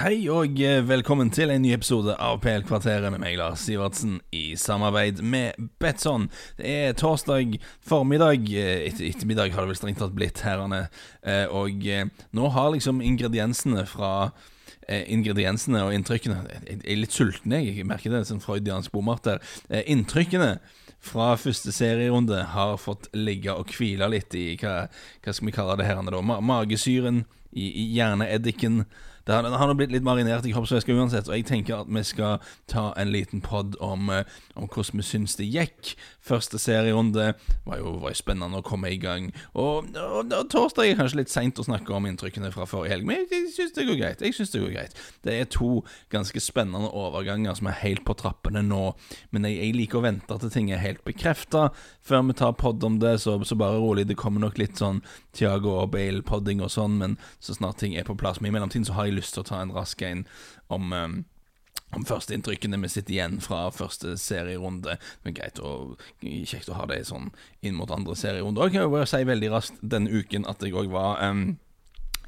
Hei og eh, velkommen til en ny episode av PL-kvarteret med meg, Lars Sivertsen, i samarbeid med Betson. Det er torsdag formiddag, eh, etter ettermiddag har det vel strengt tatt blitt herrene, eh, og nå har liksom ingrediensene fra Ingrediensene og inntrykkene Jeg er litt sulten, jeg. Jeg merker det, sånn freudiansk bomart der. Inntrykkene fra første serierunde har fått ligge og hvile litt i hva, hva skal vi kalle det her, da? Magesyren, i, i hjerneeddiken det har, har blitt litt marinert i kroppsvæske uansett, og jeg tenker at vi skal ta en liten pod om, eh, om hvordan vi syns det gikk. Første serierunde var jo, var jo spennende å komme i gang. Og, og, og torsdag er kanskje litt seint å snakke om inntrykkene fra forrige helg, men jeg syns det går greit. Jeg synes Det går greit Det er to ganske spennende overganger som er helt på trappene nå, men jeg, jeg liker å vente til ting er helt bekrefta før vi tar pod om det, så, så bare rolig. Det kommer nok litt sånn Tiago og Bale-podding og sånn, men så snart ting er på plass. Men i mellomtiden så har jeg lyst til å ta en rask en om um, om førsteinntrykkene vi sitter igjen fra første serierunde. Men greit og kjekt å ha det sånn inn mot andre serierunde. Jeg kan jo si veldig raskt denne uken at jeg òg var um,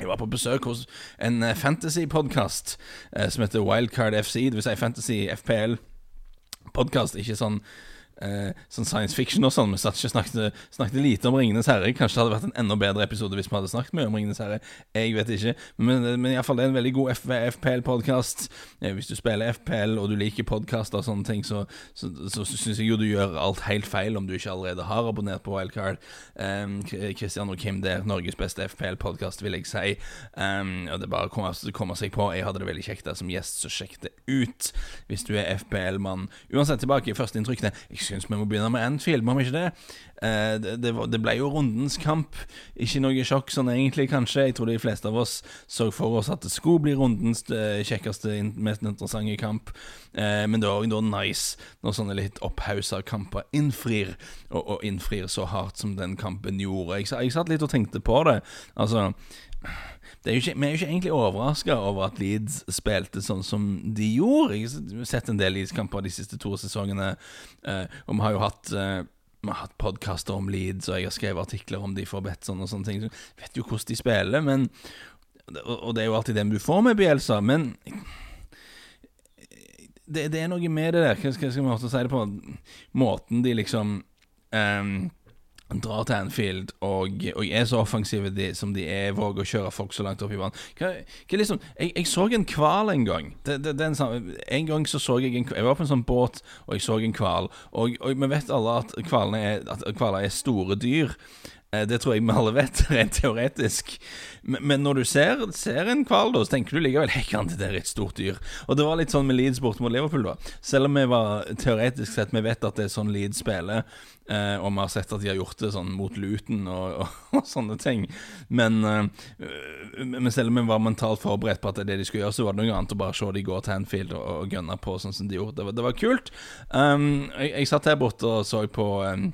jeg var på besøk hos en eh, fantasy-podkast uh, som heter Wildcard FC. Det vil si Fantasy FPL-podkast. Ikke sånn eh, sånn science fiction og sånn. Vi satt ikke snakket, snakket lite om Ringenes herre. Kanskje det hadde vært en enda bedre episode hvis vi hadde snakket mye om Ringenes herre. Jeg vet ikke. Men, men iallfall det er en veldig god FPL-podkast. Eh, hvis du spiller FPL og du liker podkaster og sånne ting, så, så, så, så syns jeg jo du gjør alt helt feil om du ikke allerede har abonnert på Wildcard. Um, Christian og Kim der, Norges beste FPL-podkast, vil jeg si. Um, og det er bare å komme, seg på. Jeg hadde det veldig kjekt der som gjest, så sjekk det ut hvis du er FPL-mann. Uansett, tilbake i førsteinntrykkene. Syns vi må begynne med Anfield, må vi ikke det? Eh, det, det? ble jo rundens kamp. Ikke noe sjokk sånn egentlig, kanskje. Jeg tror de fleste av oss så for oss at det skulle bli rundens eh, kjekkeste, mest interessante kamp. Eh, men det var òg nice når sånne litt opphausa kamper innfrir, og, og, innfrir så hardt som den kampen gjorde. Jeg, jeg satt litt og tenkte på det. Altså er ikke, vi er jo ikke egentlig overraska over at Leeds spilte sånn som de gjorde. Jeg har sett en del Leeds-kamper de siste to sesongene, uh, og vi har jo hatt uh, vi har hatt podkaster om Leeds, og jeg har skrevet artikler om de for Betson og sånne ting. Jeg vet jo hvordan de spiller, men Og det er jo alltid det du får med Bielsa, men det, det, er noe med det der Hva skal, skal vi si det på? Måten de liksom um, drar til Anfield og, og, er så offensive de, som de er, våger å kjøre folk så langt opp i vann. Hva, hva liksom, jeg, jeg, så en hval en gang. Det, det, det en, sånn, en, gang så så jeg en Jeg var på en sånn båt, og jeg så en hval. Og, og, vi vet alle at hvaler er, er store dyr. Eh, det tror jeg vi alle vet, rent teoretisk. Men når du ser, ser en hval, så tenker du likevel Hei, det er et stort dyr. Og det var litt sånn med Leeds bort mot Liverpool, da. Selv om vi var teoretisk sett Vi vet at det er sånn Leeds spiller, eh, og vi har sett at de har gjort det sånn mot Luton og, og, og sånne ting. Men, eh, men, selv om vi var mentalt forberedt på at det er det de skulle gjøre, så var det noe annet å bare se de gå til Anfield og, og gønne på sånn som de gjorde. Det var, det var kult. Um, jeg, jeg, satt her borte og så på um,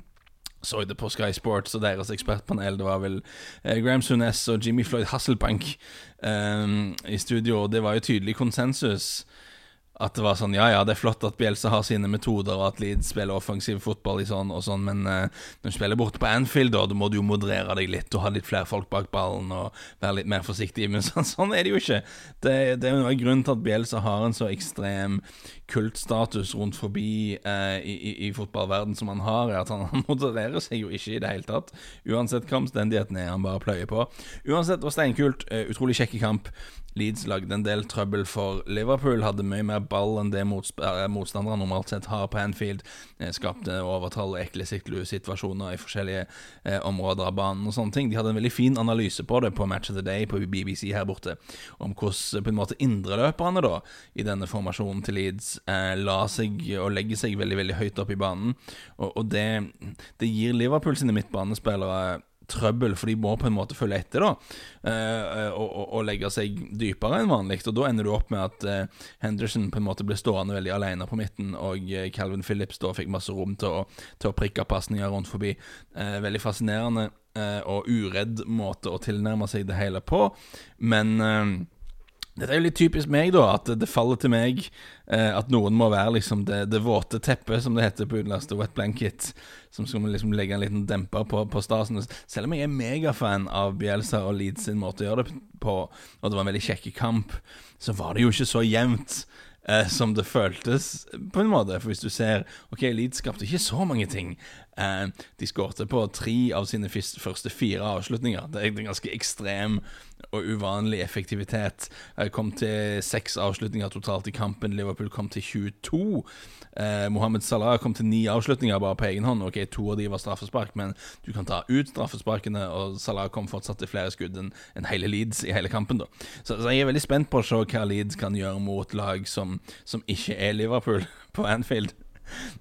så det på Sky Sports og deres ekspertpanel. Det var vel eh, Graham Sunes og Jimmy Floyd Hasselbank eh, i studio, og det var jo tydelig konsensus at det var sånn Ja, ja, det er flott at Bielsa har sine metoder, og at Leeds spiller offensiv fotball i sånn og sånn, men eh, når du spiller borte på Anfield, da, da må du jo moderere deg litt og ha litt flere folk bak ballen og være litt mer forsiktig. Men sånn, sånn er det jo ikke. Det, det er jo grunnen grunn til at Bielsa har en så ekstrem kultstatus rundt forbi eh, i, i, i fotballverden som han har, er at han, modererer seg jo ikke i det hele tatt. Uansett hva omstendighetene er han bare pløyer på. Uansett, var steinkult. Uh, utrolig kjekk kamp. Leeds lagde en del trøbbel for Liverpool. Hadde mye mer ball enn det eh, motstandere normalt sett har på Anfield. Eh, skapte overtall og ekle situasjoner i forskjellige eh, områder av banen og sånne ting. De hadde en veldig fin analyse på det på Match of the Day på BBC her borte, om hvordan på en måte indreløperne da i denne formasjonen til Leeds eh, la seg og legger seg veldig veldig høyt opp i banen. Og, og det, det gir Liverpool sine midtbanespillere trøbbel, for de må på en måte følge etter da uh, og, og, og, legge seg dypere enn vanlig. Og Da ender du opp med at uh, Henderson på en måte blir stående veldig alene på midten, og Calvin Phillips da fikk masse rom til å, til å prikke pasninger rundt forbi. veldig fascinerende og uredd måte å tilnærme seg det hele på, men dette er jo litt typisk meg, da, at det faller til meg eh, at noen må være liksom det, det våte teppet, som det heter på utenlandsk, wet blanket, som skal liksom legge en liten demper på, på stasen. Selv om jeg er megafan av Bielsa og Leeds sin måte å gjøre det på, og det var en veldig kjekk kamp, så var det jo ikke så jevnt eh, som det føltes, på en måte. For hvis du ser Ok, Leeds skapte ikke så mange ting. Eh, de skårte på tre av sine første fire avslutninger. Det er en ganske ekstrem og uvanlig effektivitet. Jeg kom til seks avslutninger totalt i kampen. Liverpool kom til 22. Eh, Mohammed Salah kom til ni avslutninger bare på egen hånd. Ok, To av de var straffespark, men du kan ta ut straffesparkene, og Salah kom fortsatt til flere skudd enn en hele Leeds i hele kampen. da så, så, jeg er veldig spent på å se hva Leeds kan gjøre mot lag som, som ikke er Liverpool på Anfield.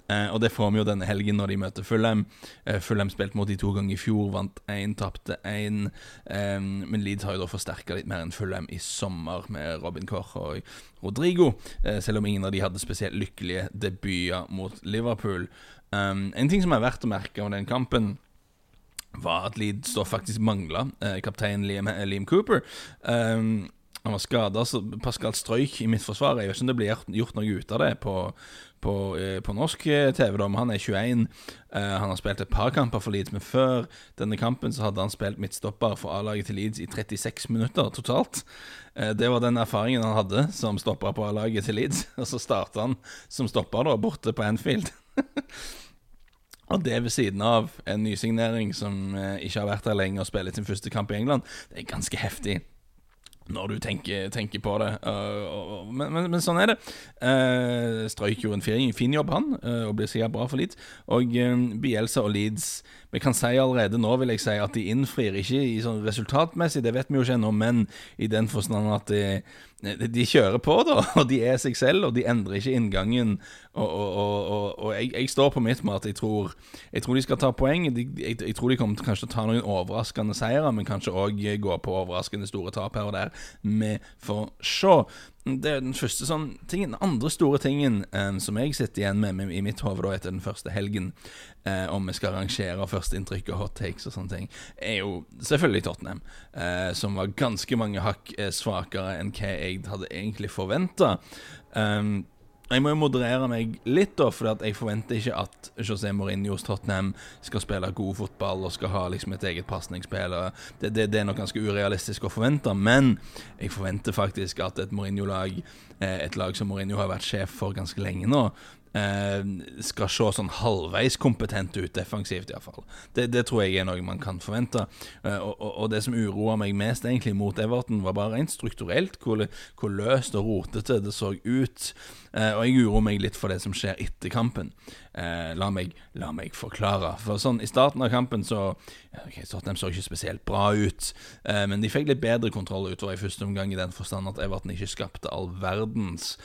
Uh, og det får vi jo denne helgen når de møter Fulham. Uh, Fulham spilte mot de to ganger i fjor, vant én, tapte én. Um, men Leeds har jo da forsterka litt mer enn Fulham i sommer, med Robin Koch og Rodrigo. Uh, selv om ingen av de hadde spesielt lykkelige debuter mot Liverpool. En ting som er verdt å merke om den kampen, var at Leeds da faktisk mangla kaptein Liam, Liam Cooper. Um, han var skada, så Pascal strøyk i midtforsvaret. Jeg vet ikke om det blir gjort noe ut av det på, på, eh, på norsk eh, TV, da, men han er 21. Uh, eh, han har spilt et par kamper for Leeds, men før denne kampen så hadde han spilt midtstopper for A-laget til Leeds i 36 minutter totalt. Uh, det var den erfaringen han hadde som stopper på A-laget til Leeds. Og så starta han som stopper da, borte på Anfield. Og det ved siden av en nysignering som ikke har vært der lenge og spiller sin første kamp i England. Det er ganske heftig når du tenker, tenker på det. Uh, men, men, men, sånn er det. Uh, Strøyk gjorde en fin jobb, han, uh, og blir sikkert bra for Leeds. Og Bielsa og Leeds Vi kan si allerede nå vil jeg si at de innfrir ikke i sånn resultatmessig, det vet vi jo ikke ennå, men i den forstand at de, de, kjører på, da. Og de er seg selv, og de endrer ikke inngangen. Og, og, og, og jeg, jeg, står på mitt med at jeg tror, jeg tror de skal ta poeng. Jeg, jeg, tror de kommer til kanskje å ta noen overraskende seire, men kanskje òg gå på overraskende store tap her og der. Vi får se. Det er den første sånn tingen. Den andre store tingen eh, som jeg sitter igjen med, i mitt hode etter den første helgen, eh, om vi skal rangere førsteinntrykk og hot takes og sånne ting, er jo selvfølgelig Tottenham, eh, som var ganske mange hakk svakere enn hva jeg hadde egentlig forventa. Um, jeg må jo moderere meg litt, da, for jeg forventer ikke at José Mourinhos Tottenham skal spille god fotball og skal ha liksom et eget pasningsspill. Det, det, det, er nok ganske urealistisk å forvente, men jeg forventer faktisk at et Mourinho-lag, et lag som Mourinho har vært sjef for ganske lenge nå, Eh, skal se sånn halvveis kompetent ut defensivt, iallfall. Det, det tror jeg er noe man kan forvente. Eh, og, og, og, det som uroa meg mest egentlig mot Everton, var bare rent strukturelt hvor, hvor løst og rotete det så ut. Eh, og jeg uroer meg litt for det som skjer etter kampen. Eh, la, meg, la, meg, forklare. For sånn I starten av kampen så okay, Tottenham så ikke spesielt bra ut, eh, men de fikk litt bedre kontroll utover i første omgang, i den forstand at Everton ikke skapte all verdens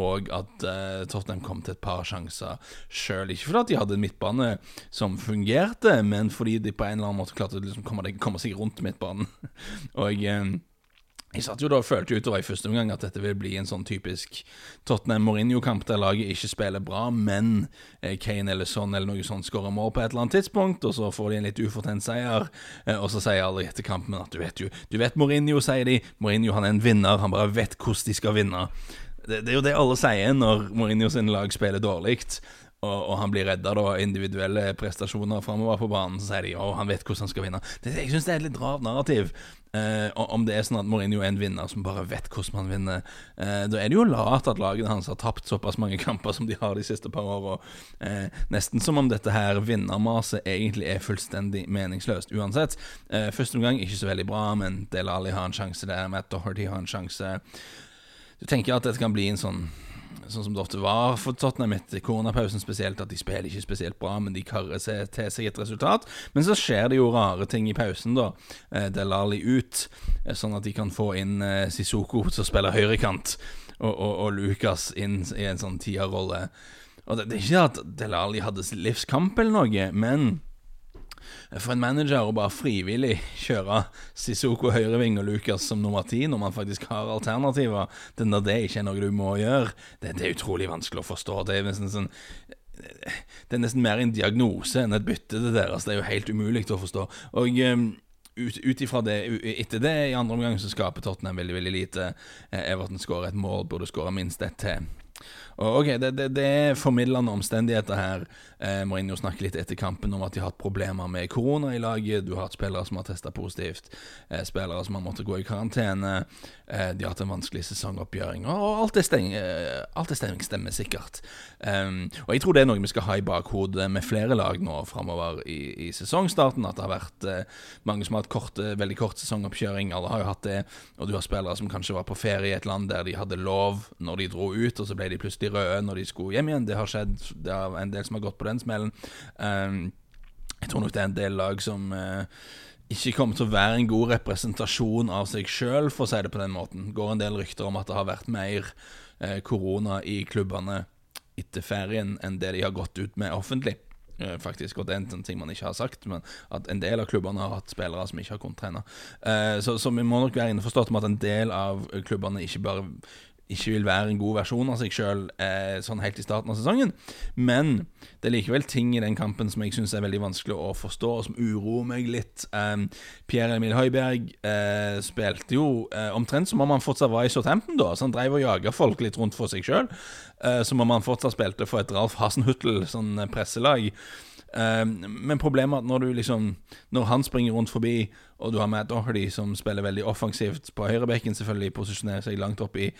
og at eh, Tottenham kom til et par sjanser sjøl. Ikke fordi de hadde en midtbane som fungerte, men fordi de på en eller annen måte klarte å liksom komme, komme, seg rundt midtbanen. og uh, jeg satt jo da og følte utover i første omgang at dette vil bli en sånn typisk Tottenham-Mourinho-kamp der laget ikke spiller bra, men eh, Kane eller sånn eller noe sånt skårer mål på et eller annet tidspunkt, og så får de en litt ufortjent seier. Eh, og så sier alle etter kampen at du vet jo Du vet Mourinho, sier de. Mourinho han er en vinner, han bare vet hvordan de skal vinne. Det, det, er jo det alle sier når Mourinho sin lag spiller dårlig, og, og, han blir redda av individuelle prestasjoner framover på banen. Så sier de at han vet hvordan han skal vinne. Det, jeg syns det er et litt rart narrativ. Eh, om det er sånn at Mourinho er en vinner som bare vet hvordan man vinner. Eh, da er det jo lat at lagene hans har tapt såpass mange kamper som de har de siste par åra. Eh, nesten som om dette her vinnermaset egentlig er fullstendig meningsløst. Uansett. Eh, første omgang ikke så veldig bra, men Del Ali har en sjanse der. Matt Doherty har en sjanse. Du tenker at dette kan bli en sånn Sånn som det ofte var for Tottenham etter koronapausen spesielt, at de spiller ikke spesielt bra, men de karrer seg til seg et resultat. Men så skjer det jo rare ting i pausen, da. Eh, Delali ut, eh, sånn at de kan få inn eh, Sissoko som spiller høyrekant, og, og, og Lukas inn i en sånn tierrolle. Og det, det er ikke at Delali hadde livskamp eller noe, men for en manager å bare frivillig kjøre Sissoko høyreving og Lucas som nummer ti, når man faktisk har alternativer, det når det ikke er noe du må gjøre, det, det er utrolig vanskelig å forstå. Det er nesten sånn det er nesten mer en diagnose enn et bytte, til deres. Det er jo helt umulig å forstå. Og ut, ut ifra det Etter det, i andre omgang, så skaper Tottenham veldig veldig lite. Everton skårer et mål, burde skåre minst ett til. Ok, det, det, det, er formidlende omstendigheter her. Eh, Mourinho snakker litt etter kampen om at de har hatt problemer med korona i laget. Du har hatt spillere som har testa positivt, eh, spillere som har måttet gå i karantene. Eh, de har hatt en vanskelig sesongoppgjøring. Og, og alt det, steng, eh, alt det stemmer, stemmer sikkert. Um, og jeg tror det er noe vi skal ha i bakhodet med flere lag nå framover i, i, sesongstarten. At det har vært eh, mange som har hatt kort, veldig kort sesongoppkjøring. Alle har jo hatt det. Og du har spillere som kanskje var på ferie i et land der de hadde lov når de dro ut, og så ble de plutselig røde når de skulle hjem igjen. Det har skjedd. Det er en del som har gått på den smellen. Um, jeg tror nok det er en del lag som uh, ikke kommer til å være en god representasjon av seg sjøl, for å si det på den måten. Går en del rykter om at det har vært mer uh, korona i klubbene etter ferien enn det de har gått ut med offentlig. Uh, faktisk, og Det er en ting man ikke har sagt, men at en del av klubbene har hatt spillere som ikke har kunnet trene. Så, så, vi må nok være innforstått med at en del av klubbene ikke bare ikke vil være en god versjon av seg sjøl eh, sånn helt i starten av sesongen. Men det er likevel ting i den kampen som jeg syns er veldig vanskelig å forstå, og som uroer meg litt. Eh, Pierre Emil Høiberg eh, spilte jo eh, omtrent som om han fortsatt var i Southampton, da. Så han drev og jaga folk litt rundt for seg sjøl. Eh, som om han fortsatt spilte for et Ralf Hasenhuttel, sånn presselag. Uh, men problemet er at når du liksom Når han springer rundt forbi, og du har Matt Doherty som spiller veldig offensivt på høyrebekken, selvfølgelig posisjonerer seg langt oppi,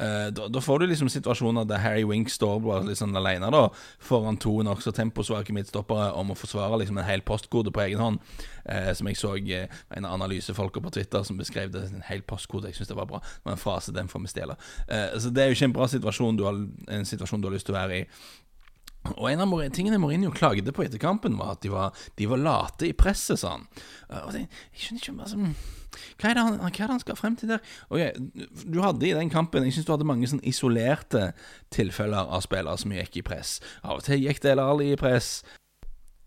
uh, da, får du liksom situasjoner der Harry Wink står bare litt sånn alene da foran to nokså temposvake midtstoppere om å forsvare liksom en hel postkode på egen hånd. Uh, som jeg så uh, en analysefolk på Twitter som beskrev det en hel postkode. Jeg syns det var bra. Det var en frase den får vi stjele. så det er jo ikke en bra situasjon du har, en situasjon du har lyst til å være i. Og En av tingene Mourinho klagde på etter kampen, var at de var, de var late i presset, sa han. Og det, jeg skjønner ikke altså, hva, er det han, hva er det han skal frem til der? Okay, du hadde i den kampen Jeg synes du hadde mange sånn isolerte tilfeller av spillere som gikk i press. Av og til gikk Del Ali i press.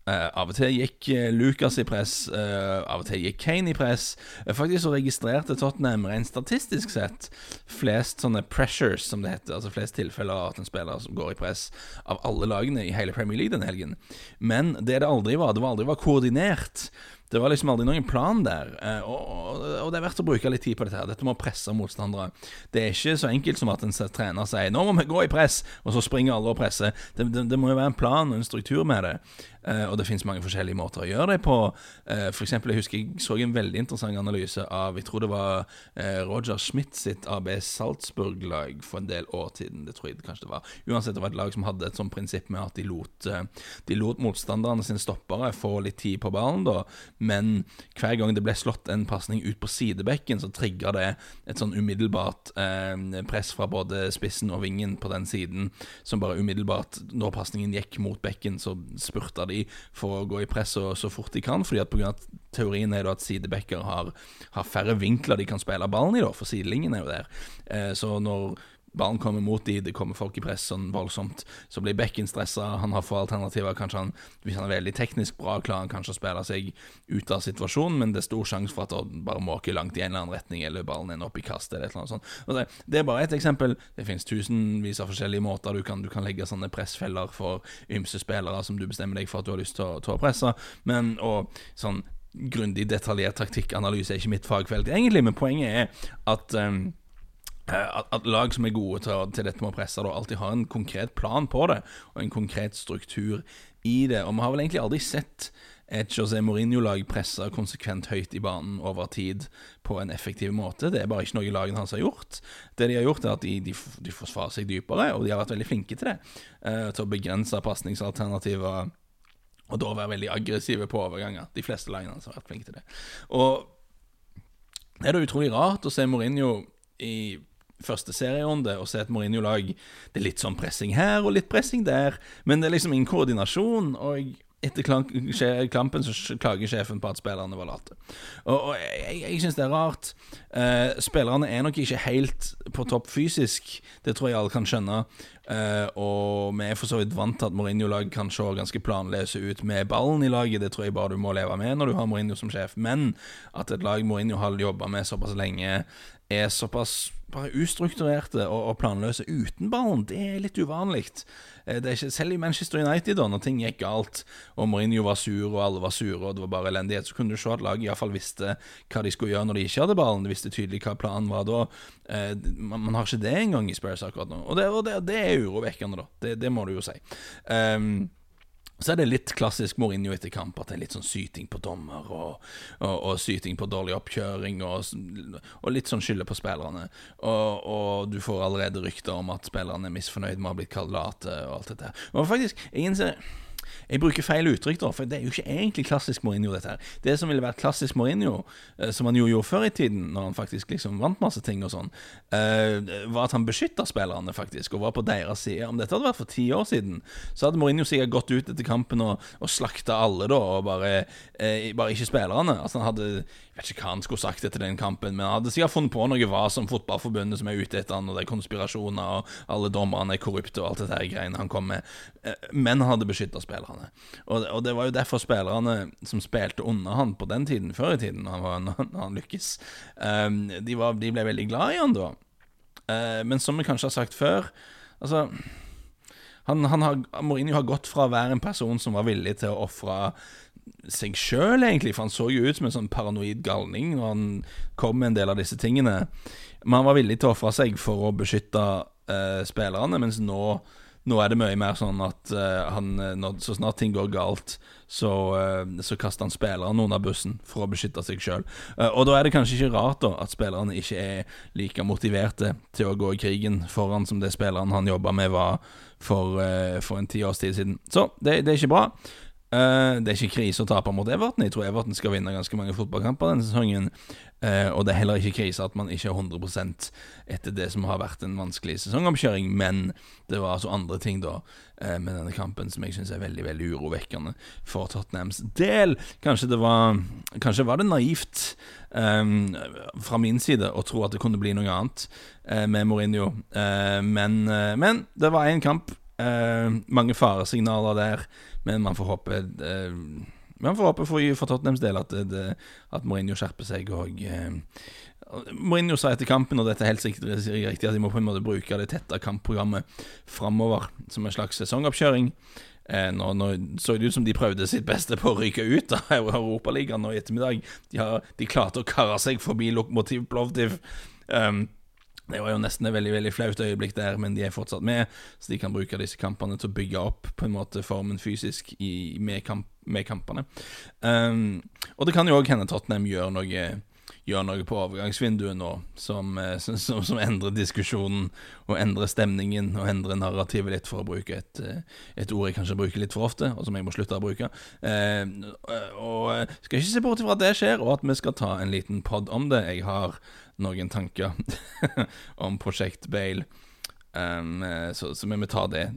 Uh, av og til gikk uh, Lucas i press, uh, av og til gikk Kane i press. faktisk så registrerte Tottenham rent statistisk sett flest sånne pressures, som det heter. Altså flest tilfeller av at en spiller som går i press, av alle lagene i hele Premier League denne helgen. Men det det aldri var, det var aldri var koordinert. Det var liksom aldri noen plan der. Og, og, og, det er verdt å bruke litt tid på dette. her Dette med å presse motstandere. Det er ikke så enkelt som at en trener sier 'nå må vi gå i press', og så springer alle og presser. Det, det, det må jo være en plan og en struktur med det. Uh, og det finnes mange forskjellige måter å gjøre det på. Uh, for eksempel, jeg husker jeg så en veldig interessant analyse av Jeg tror det var Roger Schmidt sitt AB Salzburg-lag for en del år siden. Det tror jeg kanskje det var. Uansett, det var et lag som hadde et sånt prinsipp med at de lot, de lot motstanderne sine stoppere få litt tid på ballen, da, men hver gang det ble slått en pasning ut på sidebekken, så trigga det et sånn umiddelbart eh, press fra både spissen og vingen på den siden, som bare umiddelbart, når pasningen gikk mot bekken, så spurta de for å gå i press så, så fort de kan, fordi at på grunn av teorien er da at sidebekker har, har, færre vinkler de kan spille ballen i, da, for sidelinjen er jo der. Eh, så når ballen kommer mot de, det kommer folk i press sånn voldsomt. Så blir bekken stressa, han har få alternativer. Kanskje han, hvis han er veldig teknisk bra, klarer han kanskje å spille seg ut av situasjonen, men det er stor sjanse for at han bare måker langt i en eller annen retning, eller ballen ender opp i kastet, eller et eller annet sånt. Altså, det er bare ett eksempel. Det finnes tusenvis av forskjellige måter du kan, du kan legge sånne pressfeller for ymse spillere som du bestemmer deg for at du har lyst til å, til å presse, men og sånn grundig, detaljert taktikkanalyse er ikke mitt fagfelt, egentlig, men poenget er at um, at, at, lag som er gode til, til dette med å presse, da, alltid har en konkret plan på det, og en konkret struktur i det. Og vi har vel egentlig aldri sett et José Mourinho-lag presse konsekvent høyt i banen over tid på en effektiv måte. Det er bare ikke noe lagene hans har gjort. Det de har gjort, er at de, de, de forsvarer seg dypere, og de har vært veldig flinke til det. Uh, til å begrense pasningsalternativer, og da være veldig aggressive på overganger. De fleste lagene hans har vært flinke til det. Og det er da utrolig rart å se Mourinho i første serierunde og se et Mourinho-lag Det er litt sånn pressing her og litt pressing der, men det er liksom ingen koordinasjon. Og etter klampen så klager sjefen på at spillerne var late. Og, og jeg, jeg syns det er rart. Eh, spillerne er nok ikke helt på topp fysisk, det tror jeg alle kan skjønne. Eh, og vi er for så vidt vant til at Mourinho-lag kan se ganske planløse ut med ballen i laget. Det tror jeg bare du må leve med når du har Mourinho som sjef. Men at et lag Mourinho har jobba med såpass lenge, er såpass bare ustrukturerte og, og planløse uten ballen. Det er litt uvanlig. Eh, selv i Manchester United, da når ting gikk galt, og Mourinho var sur, og alle var sure, og det var bare elendighet, så kunne du se at laget iallfall visste hva de skulle gjøre når de ikke hadde ballen. De visste tydelig hva planen var da. Eh, man, man, har ikke det engang i Spurs akkurat nå, og det, og det, det er urovekkende, da. Det, det, må du jo si. Um, så er det litt klassisk Mourinho etter kamp, at det er litt sånn syting på dommer og, og, og syting på dårlig oppkjøring, og, og litt sånn skylde på spillerne. Og, du får allerede rykter om at spillerne er misfornøyd med å ha blitt kalt late og alt dette. Og faktisk, jeg ser jeg bruker feil uttrykk, da, for det er jo ikke egentlig klassisk Mourinho. dette her Det som ville vært klassisk Mourinho, eh, som han jo gjorde før i tiden, når han faktisk liksom vant masse ting og sånn, eh, var at han beskytta spillerne, faktisk, og var på deres side. Om dette hadde vært for ti år siden, så hadde Mourinho sikkert gått ut etter kampen og, og slakta alle, da, og bare, eh, bare ikke spillerne. Altså Han hadde vet ikke hva han skulle sagt etter den kampen, men han hadde sikkert funnet på noe hva som Fotballforbundet som er ute etter han, og det er konspirasjoner, og alle dommerne er korrupte, og alt dette her greiene han kom med. Men han hadde beskytta spillerne. Og, og, det var jo derfor spillerne som spilte under han på den tiden, før i tiden, når han, var, når han lykkes, um, de, var, de, ble veldig glad i han da. Uh, men som vi kanskje har sagt før Altså han, han har, Mourinho har gått fra å være en person som var villig til å ofre seg sjøl, egentlig, for han så jo ut som en sånn paranoid galning når han kom med en del av disse tingene. Men han var villig til å ofre seg for å beskytte uh, spillerne, mens nå nå er det mye mer sånn at uh, han, eh, når, så snart ting går galt, så, uh, så kaster han spillerne under bussen for å beskytte seg sjøl. Og da er det kanskje ikke rart da at spillerne ikke er like motiverte til å gå i krigen foran som det spilleren han jobba med, var for, for en ti års tid siden. Så det, det er ikke bra. Uh, det er ikke krise å tape mot Everton. Jeg tror Everton skal vinne ganske mange fotballkamper denne sesongen. Uh, og det er heller ikke krise at man ikke er 100% etter det som har vært en vanskelig sesongomkjøring. Men det var altså andre ting da uh, med denne kampen som jeg syns er veldig veldig urovekkende for Tottenhams del. Kanskje det var, kanskje var det naivt um, fra min side å tro at det kunne bli noe annet med Mourinho. men, men det var én kamp. Mange faresignaler der. Men man får håpe uh, Man får håpe for, for Tottenhams del at, det, at Mourinho skjerper seg. Og uh, Mourinho sa etter kampen, og dette er helt sikkert riktig, at de må på en måte bruke det tette kampprogrammet framover som en slags sesongoppkjøring. Eh, nå, nå, så det ut som de prøvde sitt beste på å ryke ut av Europaligaen nå i ettermiddag. De, har, de klarte å karre seg forbi Lokomotiv Plovdiv. Um, det var jo nesten et veldig veldig flaut øyeblikk der, men de er fortsatt med, så de kan bruke disse kampene til å bygge opp på en måte formen fysisk i, med, kamp, med, kampene. Um, og det kan jo òg hende Tottenham gjør noe gjør noe på overgangsvinduet nå som, eh, som, som, endrer diskusjonen og endrer stemningen og endrer narrativet litt, for å bruke et, eh, et, ord jeg kanskje bruker litt for ofte, og som jeg må slutte å bruke. Eh, og skal ikke se bort fra at det skjer, og at vi skal ta en liten pod om det. Jeg har noen tanker om Prosjekt Bale. Um, så, så vi må ta det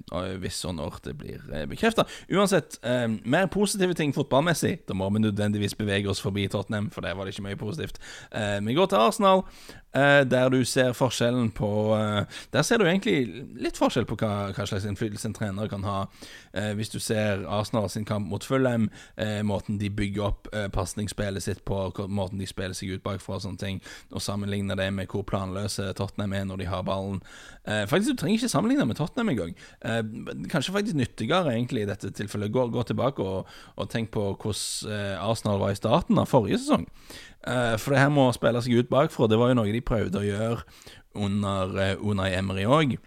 hvis og når det blir uh, bekrefta. Uansett, um, mer positive ting fotballmessig. Da må vi nødvendigvis bevege oss forbi Tottenham, for der var det ikke mye positivt. Uh, vi går til Arsenal. Uh, der du ser forskjellen på uh, Der ser du egentlig litt forskjell på hva, hva slags innflytelse en trener kan ha. Uh, hvis du ser Arsenal sin kamp mot Fulham, måten de bygger opp uh, pasningsspillet sitt på, måten de spiller seg ut bakfra og sånne ting, og sammenligner det med hvor planløse Tottenham er når de har ballen. faktisk, Du trenger ikke sammenligne med Tottenham engang. kanskje faktisk nyttigere egentlig i dette tilfellet. Gå, gå tilbake og, og tenk på hvordan Arsenal var i starten av forrige sesong. For det her må spille seg ut bakfra. Det var jo noe de prøvde å gjøre under uh, Unai Emery òg.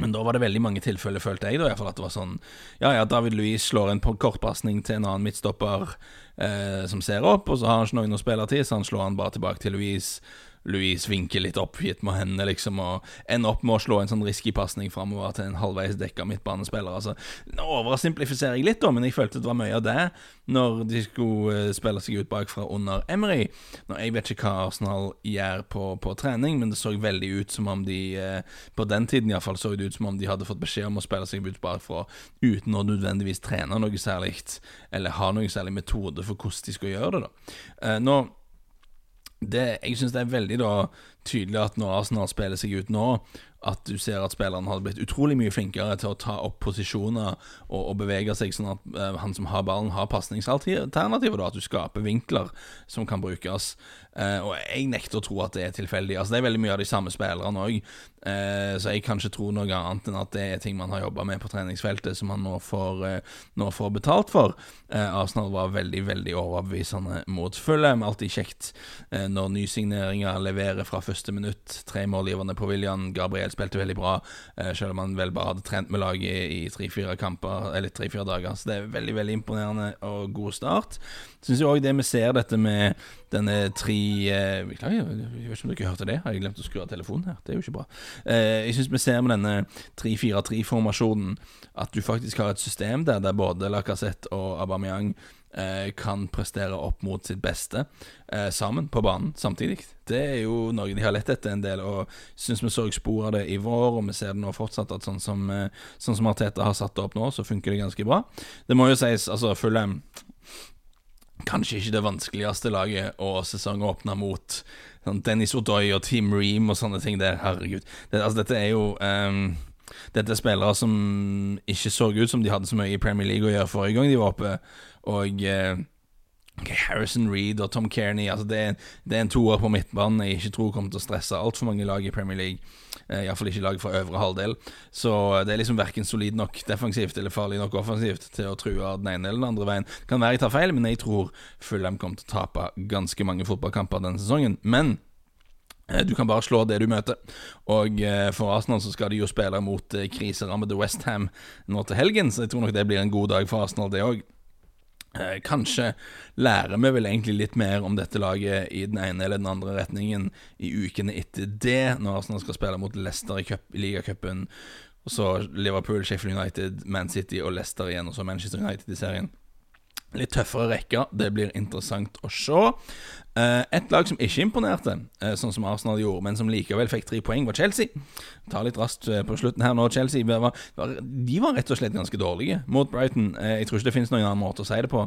Men da var det veldig mange tilfeller, følte jeg, da, i hvert fall at det var sånn Ja, ja, David Louis slår en kortpasning til en annen midtstopper eh, som ser opp, og så har han ikke noen å spille til, så han slår han bare tilbake til Louise. Louise vinker litt oppgitt med hendene, liksom, og ender opp med å slå en sånn risky pasning framover til en halvveis dekka midtbanespiller. Altså, nå oversimplifiserer jeg litt, da, men jeg følte det var mye av det når de skulle uh, spille seg ut bakfra under Emery. Nå, Jeg vet ikke hva Arsenal gjør på, på trening, men det så veldig ut som om de uh, På den tiden iallfall så det ut som om de hadde fått beskjed om å spille seg ut bakfra uten å nødvendigvis trene noe særlig, eller ha noe særlig metode for hvordan de skulle gjøre det. da uh, Nå det, jeg syns det er veldig da tydelig at når Arsenal spiller seg ut nå, at du ser at spillerne hadde blitt utrolig mye flinkere til å ta opp posisjoner og, og bevege seg sånn at uh, han som har ballen, har pasningsalternativer. At du skaper vinkler som kan brukes. Uh, og jeg nekter å tro at det er tilfeldig. Altså Det er veldig mye av de samme spillerne òg, uh, eh, så jeg kan ikke tro noe annet enn at det er ting man har jobba med på treningsfeltet som man nå får, nå får betalt for. Arsenal var veldig, veldig overbevisende mot Fulham. Alltid kjekt når nysigneringer leverer fra første minutt. Tre målgivende på William, Gabriel spilte veldig bra, eh, selv om han vel bare hadde trent med laget i tre-fire kamper Eller tre-fire dager. Så det er veldig veldig imponerende og god start. Syns òg det vi ser dette med denne tre eh, Beklager, jeg vet ikke om dere hørte det. Har jeg glemt å skru av telefonen her? Det er jo ikke bra. Eh, jeg syns vi ser med denne 3-4-3-formasjonen at du faktisk har et system der der både Lacassette og Aubameyang kan prestere opp mot sitt beste eh, sammen på banen samtidig. Det er jo noe de har lett etter en del, og syns vi så spor av det i vår, og vi ser det nå fortsatt, at sånn som, eh, sånn som Arteta har satt det opp nå, så funker det ganske bra. Det må jo sies, altså Fulham Kanskje ikke det vanskeligste laget å sesongåpne mot sånn Dennis Odoi og Team Ream og sånne ting der. Herregud. Det, altså, dette er jo um, Dette er spillere som ikke så ut som de hadde så mye i Premier League å gjøre forrige gang de var oppe. Og eh, Harrison Reed og Tom Kearney altså det, er, det er en toer på midtbanen jeg ikke tror kommer til å stresse altfor mange lag i Premier League. Eh, Iallfall ikke lag fra øvre halvdel. Så det er liksom verken solid nok defensivt eller farlig nok offensivt til å true den ene eller den andre veien. Kan være jeg tar feil, men jeg tror Fulham kommer til å tape ganske mange fotballkamper denne sesongen. Men eh, du kan bare slå det du møter. Og eh, for Arsenal så skal de jo spille mot kriserammede Westham nå til helgen, så jeg tror nok det blir en god dag for Arsenal, det òg. Eh, kanskje lærer vi vel egentlig litt mer om dette laget i den ene eller den andre retningen i ukene etter det, når Arsenal skal spille mot Leicester i, cup, i ligacupen. Og så Liverpool, Sheffield United, Man City og Leicester igjen, og så Manchester United i serien. Litt tøffere rekke. Det blir interessant å se. Uh, et lag som ikke imponerte, uh, sånn som Arsenal gjorde, men som likevel fikk tre poeng, var Chelsea. Ta litt raskt uh, på slutten her nå. Chelsea de var rett og slett ganske dårlige mot Brighton. jeg tror ikke det finnes noen annen måte å si det på.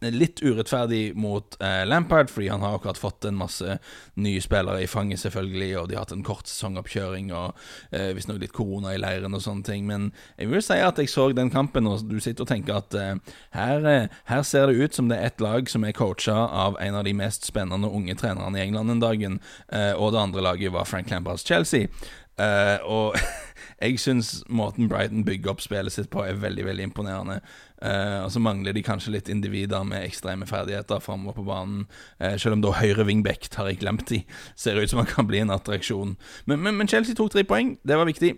Litt urettferdig mot eh, Lampard, fordi han har akkurat fått en masse nye spillere i fanget, selvfølgelig, og de har hatt en kort sesongoppkjøring og eh, visstnok litt korona i leiren og sånne ting. Men jeg vil si at jeg så den kampen, og du sitter og tenker at eh, her, eh, her, ser det ut som det er et lag som er coacha av en av de mest spennende unge trenerne i England den dagen, eh, og det andre laget var Frank Lampards Chelsea. Uh, og jeg syns måten Brighton bygger opp spillet sitt på, er veldig veldig imponerende. Uh, og så mangler de kanskje litt individer med ekstreme ferdigheter framover på banen. Uh, selv om da høyre wingback har jeg glemt de. Ser ut som han kan bli en attraksjon. Men, men, men Chelsea tok tre poeng, det var viktig.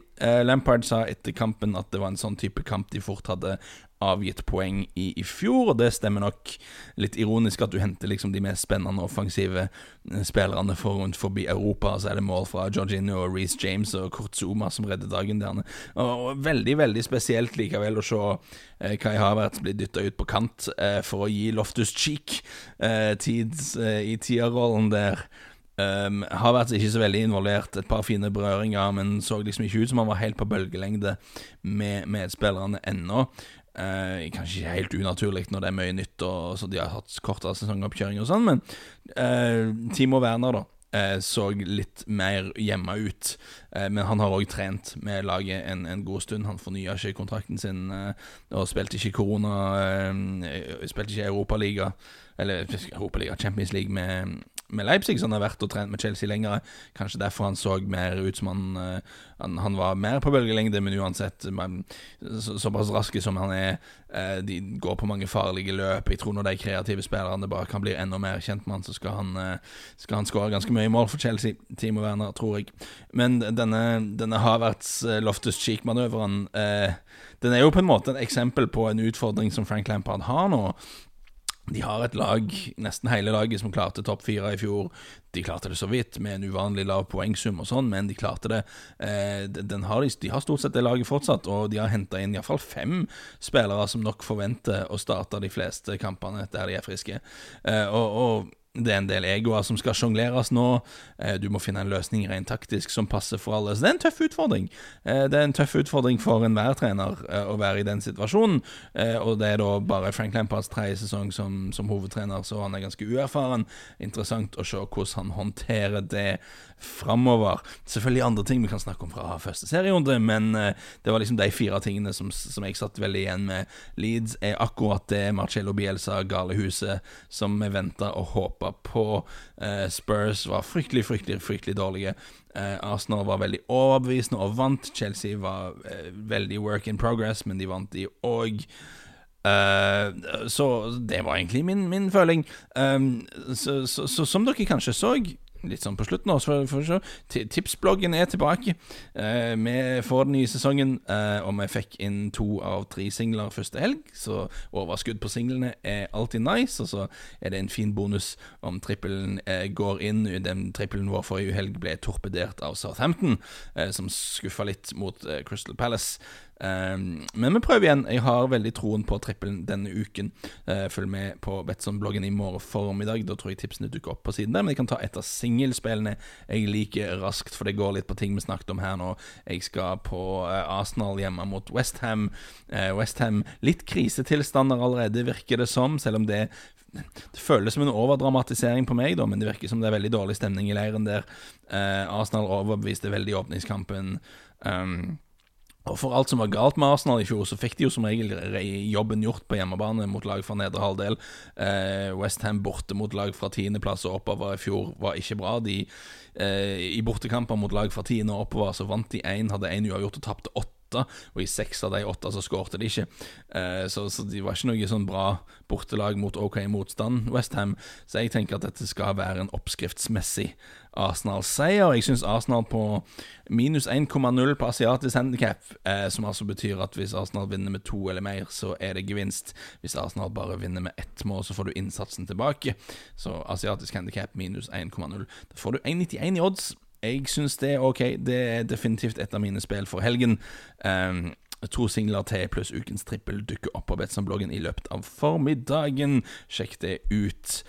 Lampard sa etter kampen at det var en sånn type kamp de fort hadde avgitt poeng i i fjor, og det stemmer nok. Litt ironisk at du henter liksom de mest spennende offensive eh, spillerne for rundt forbi Europa. Så er det mål fra Georginio og Reece James og Kurt Zuma som redder dagen der. Og veldig, veldig spesielt likevel å se eh, Kai Havertz bli dytta ut på kant eh, for å gi Loftus Cheek eh, tid i tierrollen der. Um, har vært ikke så veldig involvert. Et par fine berøringer, men så liksom ikke ut som han var helt på bølgelengde med medspillerne ennå. Uh, kanskje ikke helt unaturlig når det er mye nytt, og så de har hatt kortere sesongoppkjøring og sånn, men eh, Timo Werner, da. Eh, så litt mer hjemme ut, men han har òg trent med laget en, en, god stund. Han fornya ikke kontrakten sin og spilte ikke korona Spilte ikke Europaliga, eller Europaliga, Champions League med, med Leipzig, så han har vært og trent med Chelsea lenger. Kanskje derfor han så mer ut som han uh, han, han, var mer på bølgelengde, men uansett, man, så, såpass raske som han er, uh, de går på mange farlige løp. Jeg tror når de kreative spillerne bare kan bli enda mer kjent med han, så skal han, uh, skal skåre ganske mye mål for Chelsea. Timo Werner, tror jeg. Men denne, denne Havertz Loftus Cheek-manøveren, den er jo på en måte et eksempel på en utfordring som Frank Lampard har nå. De har et lag, nesten hele laget, som klarte topp fire i fjor. De klarte det så vidt, med en uvanlig lav poengsum og sånn, men de klarte det. Eh, har de, de, har stort sett det laget fortsatt, og de har henta inn iallfall fem spillere som nok forventer å starte de fleste kampene der de er friske. Eh, og, og det er en del egoer som skal sjongleres nå. Eh, du må finne en løsning rent taktisk som passer for alle. Så det er en tøff utfordring. Eh, det er en tøff utfordring for enhver trener eh, å være i den situasjonen. Og det er da bare Frank Lampards tredje sesong som, som, hovedtrener, så han er ganske uerfaren. Interessant å se hvordan han håndterer det framover. Selvfølgelig andre ting vi kan snakke om fra første serierunde, men det var liksom de fire tingene som, som jeg satt veldig igjen med. Leeds er akkurat det Marcello Bielsa, galehuset, som vi venta og håpa på. Eh, Spurs var fryktelig, fryktelig, fryktelig dårlige. Eh, Arsenal var veldig overbevisende og vant. Chelsea var eh, veldig work in progress, men de vant, de òg. Uh, så det var egentlig min, min føling. Um, så, så, så, som dere kanskje så, litt sånn på slutten. For, for, så, tipsbloggen er tilbake. Eh, vi får den nye sesongen, eh, og vi fikk inn to av tre singler første helg. Så overskudd på singlene er alltid nice, og så er det en fin bonus om trippelen eh, går inn. Den trippelen vår forrige helg ble torpedert av Southampton, eh, som skuffa litt mot eh, Crystal Palace. Um, men vi prøver igjen. Jeg har veldig troen på trippelen denne uken. Uh, følg med på Betson-bloggen i morgen formiddag. Da tror jeg tipsene dukker opp på siden der. Men jeg kan ta et av singelspillene jeg liker raskt, for det går litt på ting vi snakket om her nå. Jeg skal på uh, Arsenal hjemme mot Westham. Uh, Westham litt krisetilstander allerede, virker det som, selv om det det føles som en overdramatisering på meg, da, men det virker som det er veldig dårlig stemning i leiren der. Arsenal overbeviste veldig i åpningskampen. Um, og For alt som var galt med Arsenal i fjor, så fikk de jo som regel jobben gjort på hjemmebane mot lag fra nedre halvdel. Eh, Westham borte mot lag fra tiendeplass og oppover i fjor var ikke bra. De, eh, I bortekamper mot lag fra tiende og oppover så vant de én, hadde én uavgjort og tapte åtte åtte, og i seks av de åtte så skårte de ikke. Eh, så, så, de var ikke noe sånn bra bortelag mot OK motstand, Westham. Så jeg tenker at dette skal være en oppskriftsmessig Arsenal-seier. Jeg syns Arsenal på minus 1,0 på asiatisk handikap, eh, som altså betyr at hvis Arsenal vinner med to eller mer, så er det gevinst. Hvis Arsenal bare vinner med ett mål, så får du innsatsen tilbake. Så asiatisk handikap minus 1,0. Da får du 1,91 i odds. Jeg syns det er ok. Det er definitivt et av mine spill for helgen. Um, To singler til pluss ukens trippel dukker opp på Betson-bloggen i løpet av formiddagen. Sjekk det ut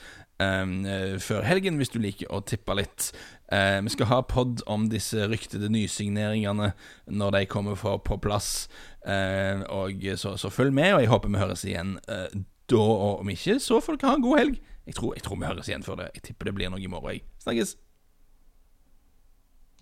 um, før helgen hvis du liker å tippe litt. Uh, vi skal ha pod om disse ryktede nysigneringene når de kommer for, på plass. Uh, og så, så, følg med, og jeg håper vi høres igjen uh, da. Og om ikke, så får dere ha en god helg. Jeg tror, jeg tror vi høres igjen før det. Jeg tipper det blir noe i morgen. Snakkes!